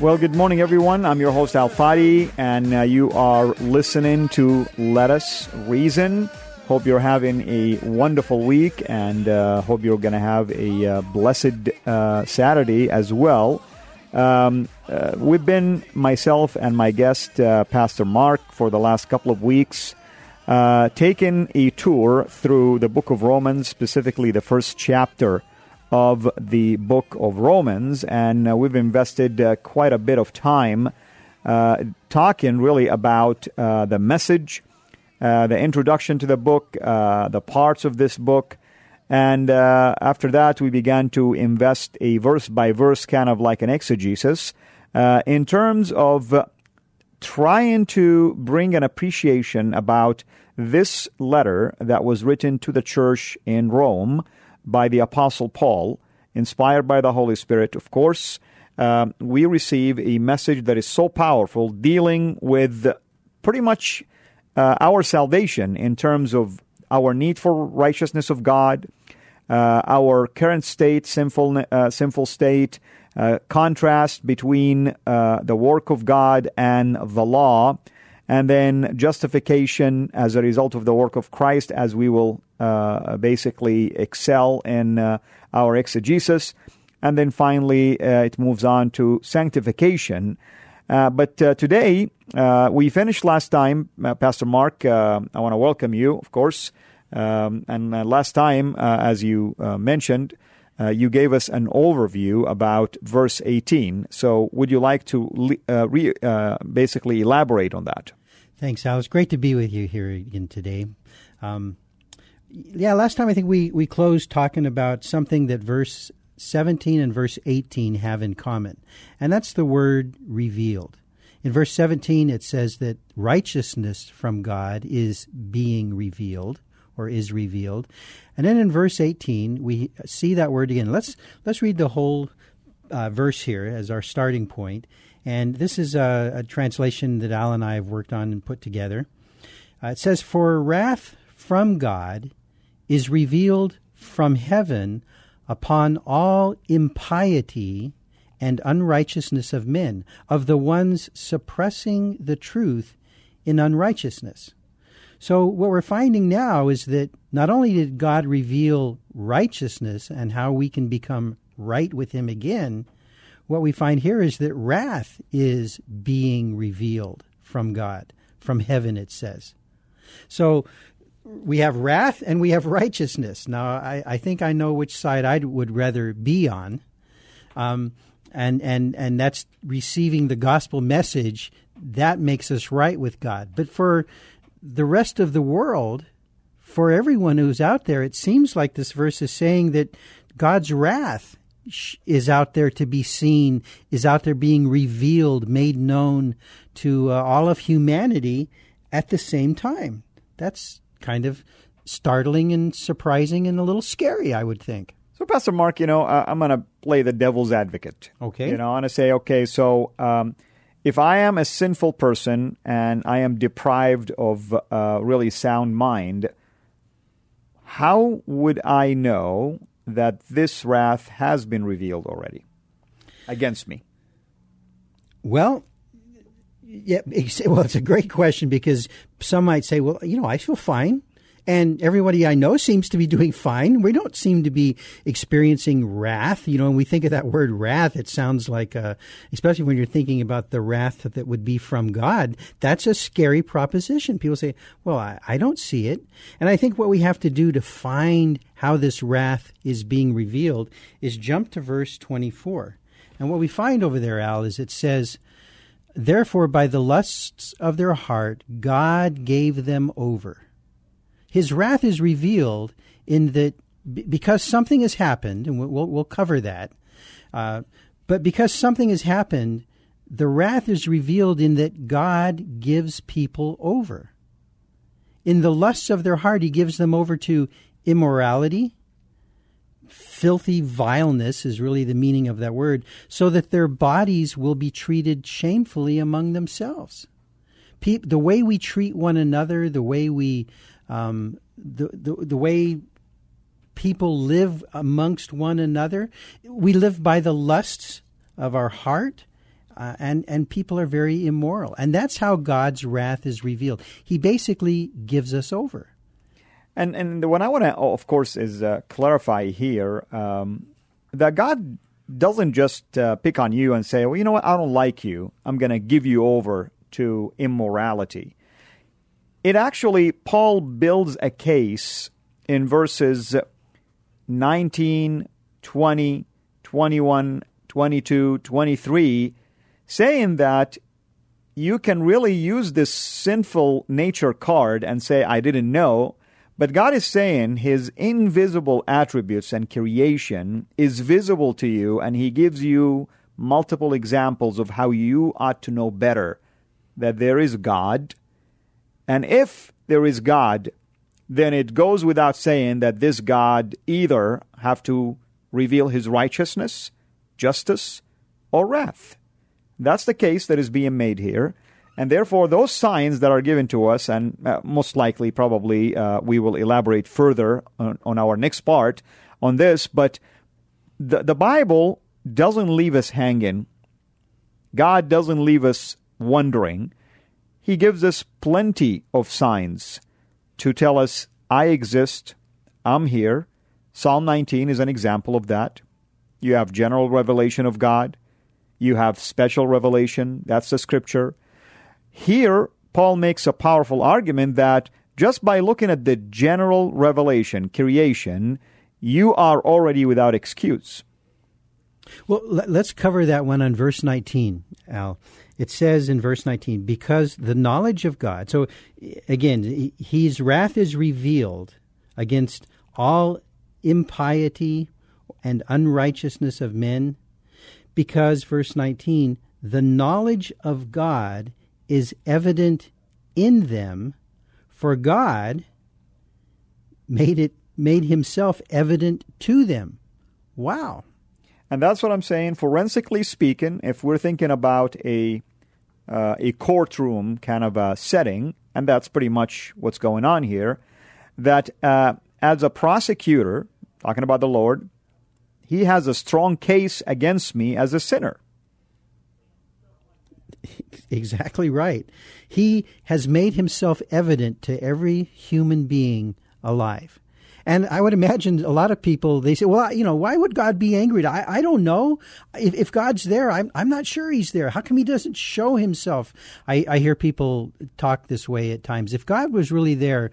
Well, good morning, everyone. I'm your host, Al Fadi, and uh, you are listening to Let Us Reason. Hope you're having a wonderful week, and uh, hope you're going to have a uh, blessed uh, Saturday as well. Um, uh, we've been, myself and my guest, uh, Pastor Mark, for the last couple of weeks, taking a tour through the book of Romans, specifically the first chapter of the book of Romans, and uh, we've invested uh, quite a bit of time uh, talking really about uh, the message, uh, the introduction to the book, uh, the parts of this book. And after that, we began to invest a verse by verse kind of like an exegesis in terms of trying to bring an appreciation about this letter that was written to the church in Rome by the Apostle Paul, inspired by the Holy Spirit, of course, uh, we receive a message that is so powerful dealing with pretty much uh, our salvation in terms of our need for righteousness of God, uh, our current state, sinful, uh, sinful state, uh, contrast between uh, the work of God and the law, and then justification as a result of the work of Christ, as we will basically excel in uh, our exegesis. And then finally, uh, it moves on to sanctification. Uh, but uh, today, uh, we finished last time, Pastor Mark. I want to welcome you, of course. Um, and last time, as you mentioned, you gave us an overview about verse 18. So, would you like to re- basically elaborate on that? Thanks, Al. It's great to be with you here again today. Um, yeah, last time I think we, we closed talking about something that verse 17 and verse 18 have in common, and that's the word revealed. In verse 17, it says that righteousness from God is being revealed or is revealed. And then in verse 18, we see that word again. Let's, let's read the whole uh, verse here as our starting point. And this is a, a, translation that Al and I have worked on and put together. Uh, it says, For wrath from God is revealed from heaven upon all impiety and unrighteousness of men, of the ones suppressing the truth in unrighteousness. So, what we're finding now is that not only did God reveal righteousness and how we can become right with Him again, what we find here is that wrath is being revealed from God, from heaven, it says. So we have wrath and we have righteousness. Now, I, I think I know which side I would rather be on. Um, and, and, and that's receiving the gospel message that makes us right with God. But for the rest of the world, for everyone who's out there, it seems like this verse is saying that God's wrath is out there to be seen, is out there being revealed, made known to uh, all of humanity at the same time. That's kind of startling and surprising and a little scary, I would think. So, Pastor Mark, you know, uh, I'm going to play the devil's advocate. Okay. You know, I want to say, okay, so um, if I am a sinful person and I am deprived of uh, really sound mind, how would I know that this wrath has been revealed already against me? Well, yeah, well, it's a great question because some might say, well, you know, I feel fine. and everybody I know seems to be doing fine. We don't seem to be experiencing wrath. You know, when we think of that word wrath, it sounds like, uh, especially when you're thinking about the wrath that would be from God, that's a scary proposition. People say, well, I, I don't see it. And I think what we have to do to find how this wrath is being revealed is jump to verse 24. And what we find over there, Al, is it says, Therefore, by the lusts of their heart, God gave them over his wrath is revealed in that because something has happened, and we'll, we'll cover that, uh, but because something has happened, the wrath is revealed in that God gives people over. In the lusts of their heart, he gives them over to immorality. Filthy vileness is really the meaning of that word, so that their bodies will be treated shamefully among themselves. the way we treat one another, the way we um, the, the, the way people live amongst one another. We live by the lusts of our heart. Uh, and and people are very immoral, and that's how God's wrath is revealed. He basically gives us over. And and what I want to, of course, is uh, clarify here um, that God doesn't just uh, pick on you and say, "Well, you know what? I don't like you. I'm going to give you over to immorality." it actually, Paul builds a case in verses 19, 20, 21, 22, 23, saying that you can really use this sinful nature card and say, I didn't know. But God is saying his invisible attributes and creation is visible to you, and he gives you multiple examples of how you ought to know better that there is God and if there is God, then it goes without saying that this God either have to reveal his righteousness, justice, or wrath. That's the case that is being made here. And therefore, those signs that are given to us, and uh, most likely, probably, uh, we will elaborate further on, on, our next part on this, but the, the Bible doesn't leave us hanging. God doesn't leave us wondering. He gives us plenty of signs to tell us, I exist, I'm here. Psalm 19 is an example of that. You have general revelation of God, you have special revelation, that's the scripture. Here, Paul makes a powerful argument that just by looking at the general revelation, creation, you are already without excuse. Well, let's cover that one on verse 19, Al it says in verse 19, because the knowledge of God. So again, his wrath is revealed against all impiety and unrighteousness of men, because, verse 19, the knowledge of God is evident in them, for God made it made himself evident to them. Wow. And that's what I'm saying. Forensically speaking, if we're thinking about a uh, a courtroom kind of a setting, and that's pretty much what's going on here. That uh, as a prosecutor, talking about the Lord, he has a strong case against me as a sinner. Exactly right. He has made himself evident to every human being alive. And I would imagine a lot of people, they say, well, you know, why would God be angry? I, I don't know. If, if God's there, I'm, I'm not sure he's there. How come he doesn't show himself? I, I hear people talk this way at times. If God was really there,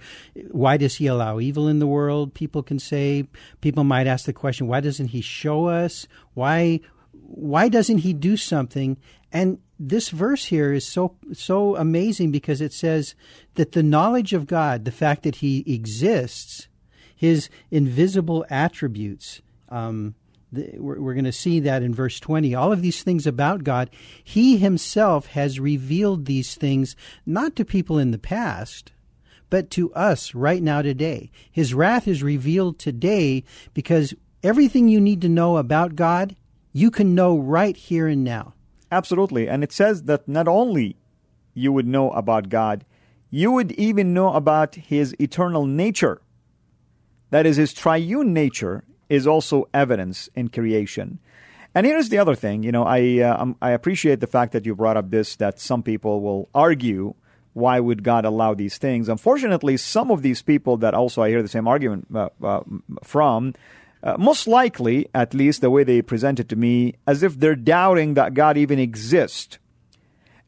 why does he allow evil in the world? People can say, people might ask the question, why doesn't he show us? Why, why doesn't he do something? And this verse here is so so amazing because it says that the knowledge of God, the fact that he exists, his invisible attributes. Um, the, we're, we're going to see that in verse 20. All of these things about God, he himself has revealed these things not to people in the past, but to us right now today. His wrath is revealed today because everything you need to know about God, you can know right here and now. Absolutely. And it says that not only you would know about God, you would even know about his eternal nature. That is, his triune nature is also evidence in creation. And here's the other thing, you know, I uh, um, I appreciate the fact that you brought up this that some people will argue why would God allow these things? Unfortunately, some of these people that also I hear the same argument uh, uh, from, uh, most likely, at least the way they present it to me, as if they're doubting that God even exists.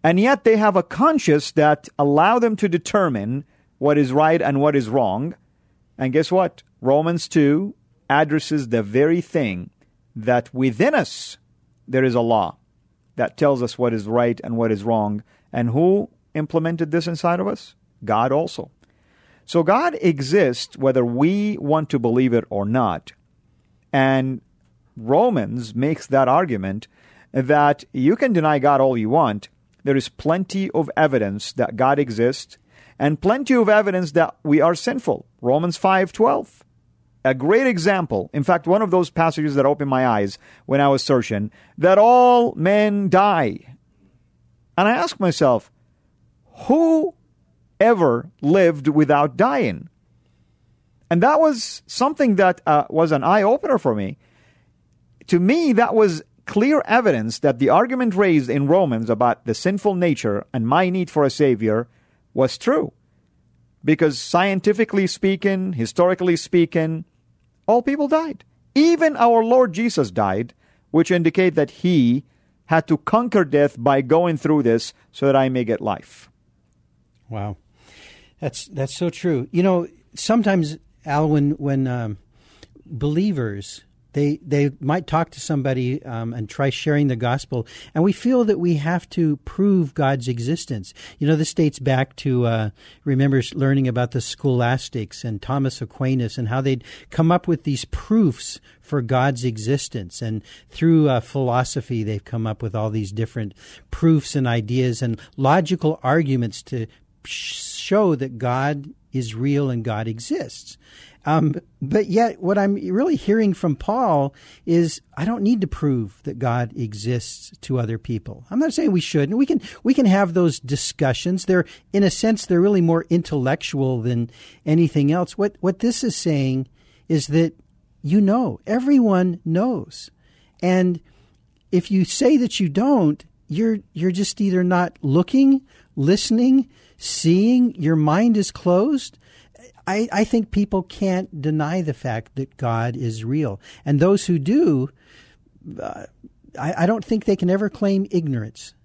And yet they have a conscience that allow them to determine what is right and what is wrong. And guess what? Romans 2 addresses the very thing that within us there is a law that tells us what is right and what is wrong. And who implemented this inside of us? God also. So God exists whether we want to believe it or not. And Romans makes that argument that you can deny God all you want. There is plenty of evidence that God exists and plenty of evidence that we are sinful. Romans 5:12. A great example. In fact, one of those passages that opened my eyes when I was searching that all men die. And I ask myself, who ever lived without dying? And that was something that uh, was an eye opener for me. To me, that was clear evidence that the argument raised in Romans about the sinful nature and my need for a Savior was true. Because scientifically speaking, historically speaking, all people died. Even our Lord Jesus died, which indicate that he had to conquer death by going through this so that I may get life. Wow, that's that's so true. You know, sometimes Al, when when um, believers they they might talk to somebody um, and try sharing the gospel, and we feel that we have to prove God's existence. You know, this dates back to uh, remember learning about the scholastics and Thomas Aquinas and how they'd come up with these proofs for God's existence, and through uh, philosophy, they've come up with all these different proofs and ideas and logical arguments to show that God is real and God exists. Um, but yet, what I'm really hearing from Paul is I don't need to prove that God exists to other people. I'm not saying we shouldn't. We can we can have those discussions. They're in a sense they're really more intellectual than anything else. What what this is saying is that you know everyone knows, and if you say that you don't, you're you're just either not looking, listening, seeing. Your mind is closed I, I think people can't deny the fact that God is real. And those who do, uh, I, I don't think they can ever claim ignorance.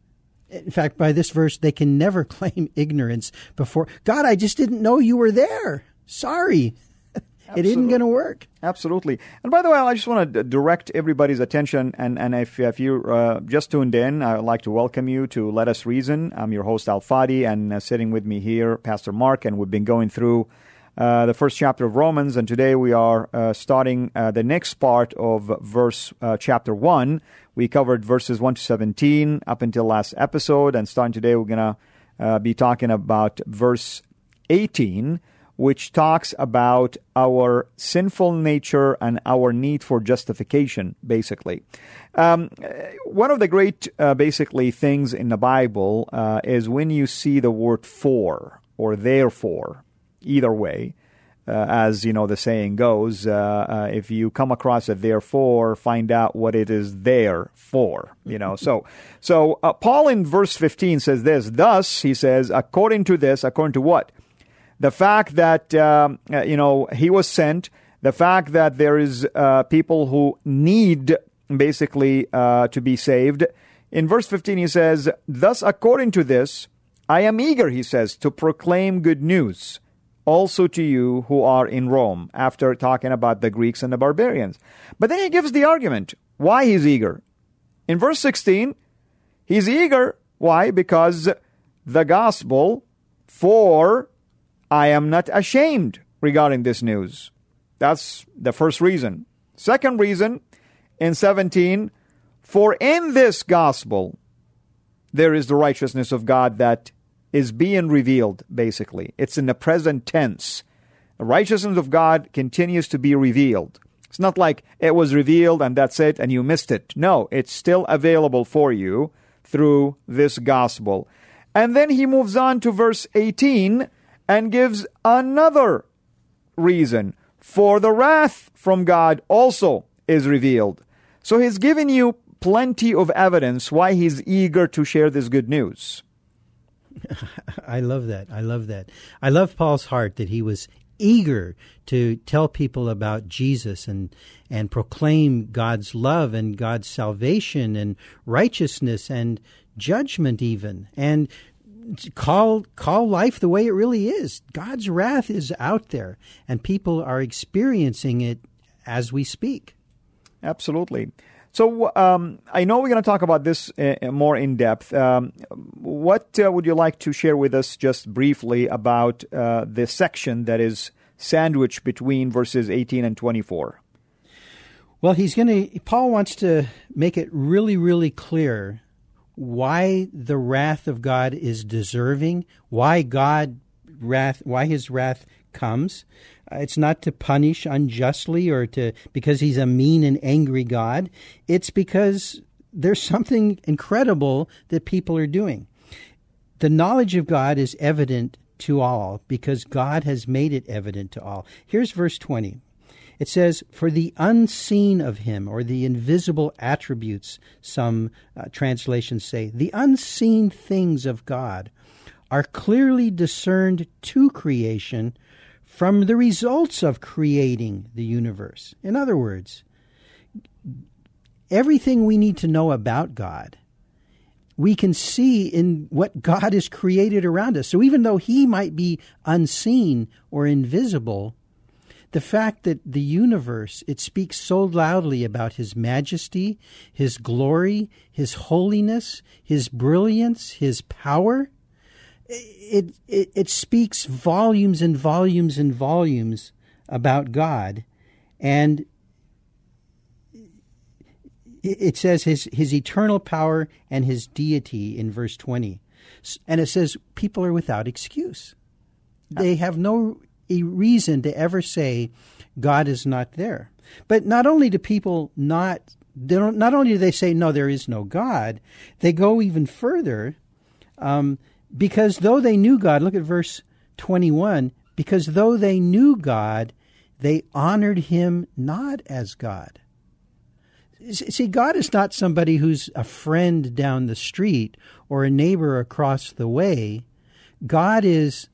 In fact, by this verse, they can never claim ignorance before God. I just didn't know you were there. Sorry. It isn't going to work. Absolutely. And by the way, I just want to direct everybody's attention. And, and if, if you uh, just tuned in, I would like to welcome you to Let Us Reason. I'm your host, Al Fadi, and uh, sitting with me here, Pastor Mark. And we've been going through uh, the first chapter of Romans, and today we are uh, starting uh, the next part of verse uh, chapter 1. We covered verses 1 to 17 up until last episode, and starting today we're going to uh, be talking about verse 18, which talks about our sinful nature and our need for justification, basically. Um, one of the great, basically, things in the Bible is when you see the word for or therefore either way. Uh, as you know, the saying goes, uh, uh, if you come across a therefore, find out what it is there for. You know, so so uh, Paul in verse fifteen says this. Thus, he says, according to this, according to what? The fact that um, uh, you know he was sent. The fact that there is uh, people who need basically to be saved. In verse fifteen, he says, "Thus, according to this, I am eager," he says, "to proclaim good news." also to you who are in Rome, after talking about the Greeks and the barbarians. But then he gives the argument why he's eager. In verse 16, he's eager. Why? Because the gospel, for I am not ashamed regarding this news. That's the first reason. Second reason, in 17, for in this gospel there is the righteousness of God that is being revealed, basically. It's in the present tense. The righteousness of God continues to be revealed. It's not like it was revealed and that's it and you missed it. No, it's still available for you through this gospel. And then he moves on to verse 18 and gives another reason. For the wrath from God also is revealed. So he's given you plenty of evidence why he's eager to share this good news. I love that. I love that. I love Paul's heart that he was eager to tell people about Jesus and and proclaim God's love and God's salvation and righteousness and judgment even and call call life the way it really is. God's wrath is out there and people are experiencing it as we speak. Absolutely. So um, I know we're going to talk about this uh, more in depth. Um, what uh, would you like to share with us just briefly about uh, the section that is sandwiched between verses 18 and 24? Well, he's going to. Paul wants to make it really, really clear why the wrath of God is deserving, why God wrath, why His wrath comes. Uh, it's not to punish unjustly or to because he's a mean and angry God. It's because there's something incredible that people are doing. The knowledge of God is evident to all because God has made it evident to all. Here's verse 20. It says, For the unseen of him, or the invisible attributes, some uh, translations say, the unseen things of God are clearly discerned to creation from the results of creating the universe. In other words, everything we need to know about God, we can see in what God has created around us. So even though He might be unseen or invisible, the fact that the universe it speaks so loudly about his majesty his glory his holiness his brilliance his power it, it, it speaks volumes and volumes and volumes about God. And it says his, his eternal power and his deity in verse 20. And it says people are without excuse. They have no reason to ever say God is not there. But not only do people not they don't, not only do they say no, there is no God, they go even further. Um, because though they knew God, look at verse 21, because though they knew God, they honored him not as God. See, God is not somebody who's a friend down the street or a neighbor across the way. God is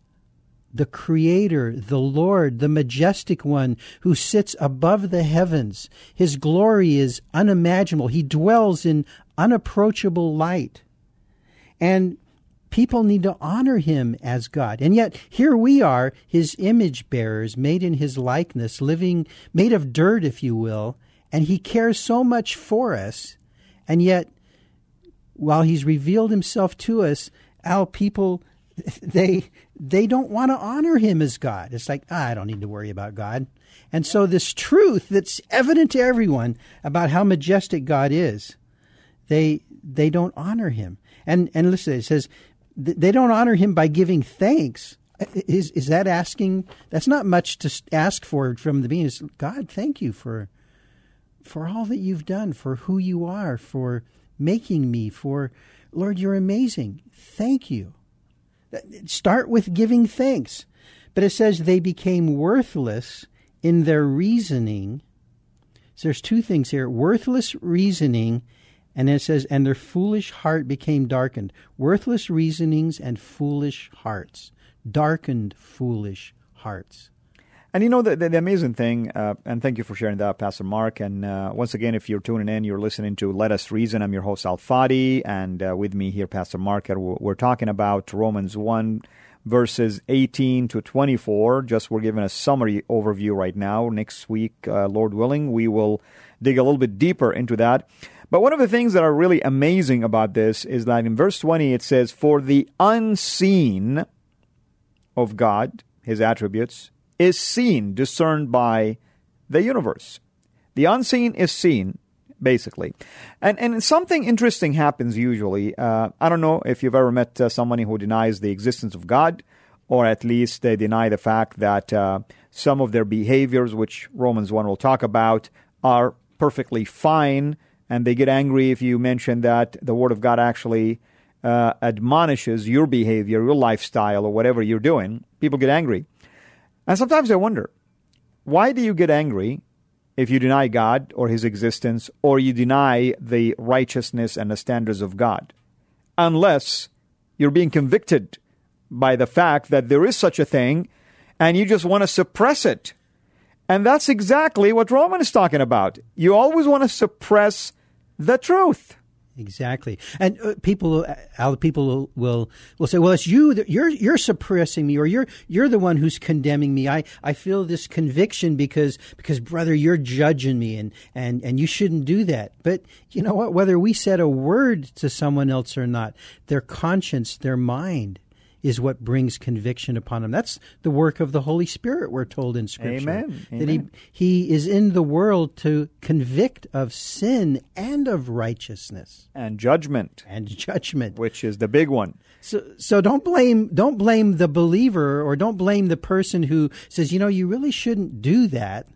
the Creator, the Lord, the majestic one who sits above the heavens. His glory is unimaginable. He dwells in unapproachable light. And people need to honor him as God. And yet, here we are, his image bearers, made in his likeness, living, made of dirt, if you will, and he cares so much for us. And yet, while he's revealed himself to us, our people, they, they don't want to honor him as God. It's like, ah, I don't need to worry about God. And so, this truth that's evident to everyone about how majestic God is, they, they don't honor him. And, and listen, it says, they don't honor him by giving thanks. Is is that asking? That's not much to ask for from the being. Is God, thank you for for all that you've done, for who you are, for making me, for Lord, you're amazing. Thank you. Start with giving thanks. But it says they became worthless in their reasoning. So there's two things here worthless reasoning and it says, and their foolish heart became darkened. Worthless reasonings and foolish hearts. Darkened, foolish hearts. And you know, the, the, the amazing thing, uh, and thank you for sharing that, Pastor Mark. And uh, once again, if you're tuning in, you're listening to Let Us Reason. I'm your host, Al Fadi, and uh, with me here, Pastor Mark. We're talking about Romans 1, verses 18 to 24. Just we're giving a summary overview right now. Next week, uh, Lord willing, we will dig a little bit deeper into that. But one of the things that are really amazing about this is that in verse 20 it says, For the unseen of God, his attributes, is seen, discerned by the universe. The unseen is seen, basically. And, and something interesting happens usually. Uh, I don't know if you've ever met uh, somebody who denies the existence of God, or at least they deny the fact that uh, some of their behaviors, which Romans 1 will talk about, are perfectly fine and they get angry if you mention that the Word of God actually uh, admonishes your behavior, your lifestyle, or whatever you're doing. People get angry. And sometimes I wonder, why do you get angry if you deny God or His existence, or you deny the righteousness and the standards of God? Unless You're being convicted by the fact that there is such a thing, and you just want to suppress it. And that's exactly what Roman is talking about. You always want to suppress the truth. Exactly, and uh, people, uh, people will, will say, "Well, it's you. That you're you're suppressing me, or you're you're the one who's condemning me. I, I feel this conviction because because brother, you're judging me, and and and you shouldn't do that. But you know what? Whether we said a word to someone else or not, their conscience, their mind, is what brings conviction upon him. That's the work of the Holy Spirit, we're told in Scripture. Amen. That he, he is in the world to convict of sin and of righteousness. And judgment. And judgment. Which is the big one. So, so don't blame don't blame the believer or don't blame the person who says, you know, you really shouldn't do that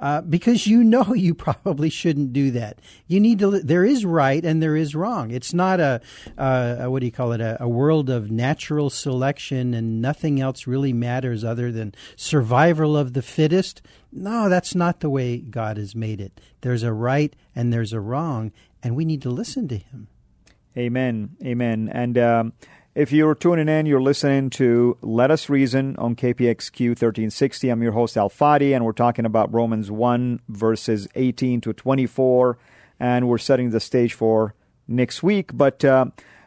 uh, because you know you probably shouldn't do that. You need to. There is right and there is wrong. It's not a, uh, what do you call it? A, a, world of natural selection and nothing else really matters other than survival of the fittest. No, that's not the way God has made it. There's a right and there's a wrong, and we need to listen to Him. Amen. Amen. And. Um, if you're tuning in, you're listening to Let Us Reason on KPXQ 1360. I'm your host, Al Fadi, and we're talking about Romans 1, verses 18 to 24, and we're setting the stage for next week. But uh,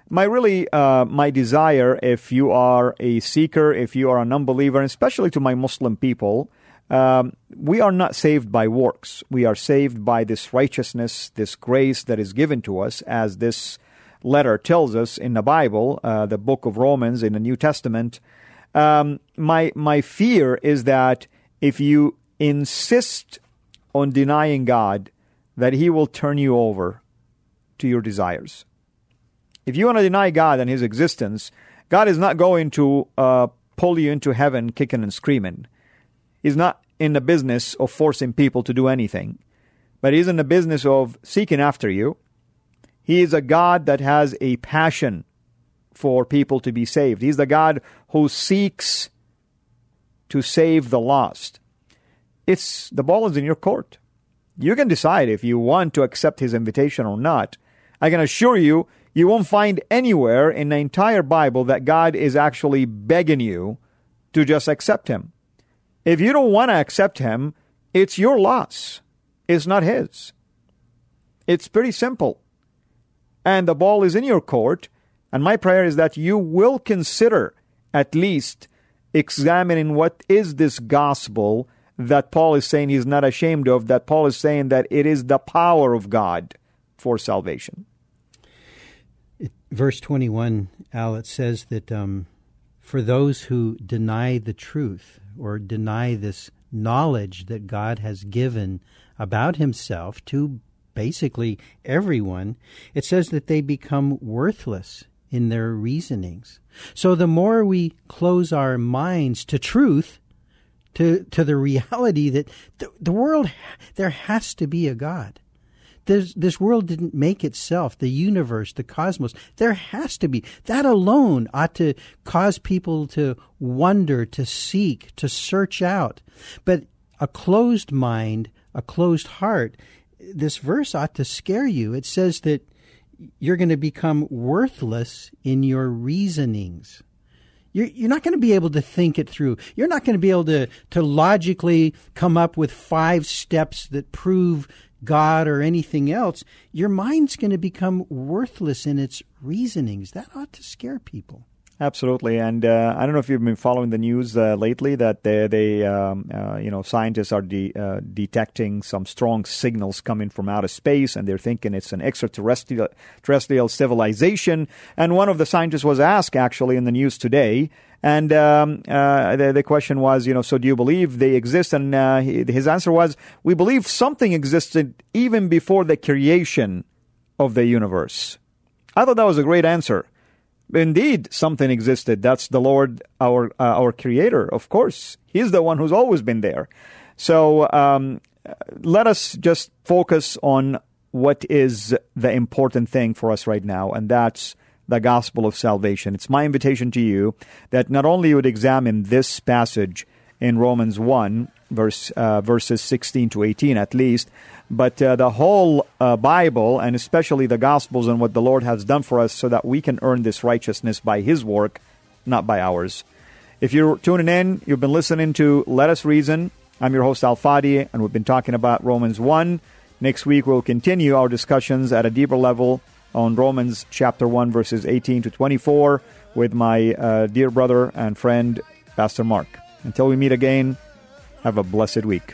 my really, uh, my desire, if you are a seeker, if you are an unbeliever, especially to my Muslim people, um, we are not saved by works. We are saved by this righteousness, this grace that is given to us as this letter tells us in the Bible, uh, the book of Romans in the New Testament. Um, my my fear is that if you insist on denying God, that He will turn you over to your desires. If you want to deny God and His existence, God is not going to uh, pull you into heaven kicking and screaming. He's not in the business of forcing people to do anything, but He's in the business of seeking after you he is a God that has a passion for people to be saved. He's the God who seeks to save the lost. It's the ball is in your court. You can decide if you want to accept his invitation or not. I can assure you, you won't find anywhere in the entire Bible that God is actually begging you to just accept him. If you don't want to accept him, it's your loss. It's not his. It's pretty simple and the ball is in your court. And my prayer is that you will consider at least examining what is this gospel that Paul is saying he's not ashamed of, that Paul is saying that it is the power of God for salvation. Verse 21, Al, it says that um, for those who deny the truth or deny this knowledge that God has given about himself to basically everyone, it says that they become worthless in their reasonings. So the more we close our minds to truth, to, to the reality that the, the world, there has to be a God. There's, this world didn't make itself, the universe, the cosmos. There has to be. That alone ought to cause people to wonder, to seek, to search out. But a closed mind, a closed heart, this verse ought to scare you. It says that you're going to become worthless in your reasonings. You're, you're not going to be able to think it through. You're not going to be able to, to logically come up with five steps that prove God or anything else. Your mind's going to become worthless in its reasonings. That ought to scare people. Absolutely, and uh, I don't know if you've been following the news uh, lately that they, they um, uh, you know, scientists are de- uh, detecting some strong signals coming from outer space, and they're thinking it's an extraterrestrial terrestrial civilization. And one of the scientists was asked actually in the news today, and um, uh, the, the, question was, you know, so do you believe they exist? And uh, he, his answer was, we believe something existed even before the creation of the universe. I thought that was a great answer indeed something existed. That's the Lord, our uh, our Creator. Of course, He's the one who's always been there. So um, let us just focus on what is the important thing for us right now, and that's the gospel of salvation. It's my invitation to you that not only you would examine this passage in Romans 1, verse uh, verses 16 to 18 at least. But uh, the whole uh, Bible, and especially the Gospels, and what the Lord has done for us, so that we can earn this righteousness by His work, not by ours. If you're tuning in, you've been listening to Let Us Reason. I'm your host Al Fadi, and we've been talking about Romans 1. Next week, we'll continue our discussions at a deeper level on Romans chapter 1, verses 18 to 24, with my uh, dear brother and friend, Pastor Mark. Until we meet again, have a blessed week.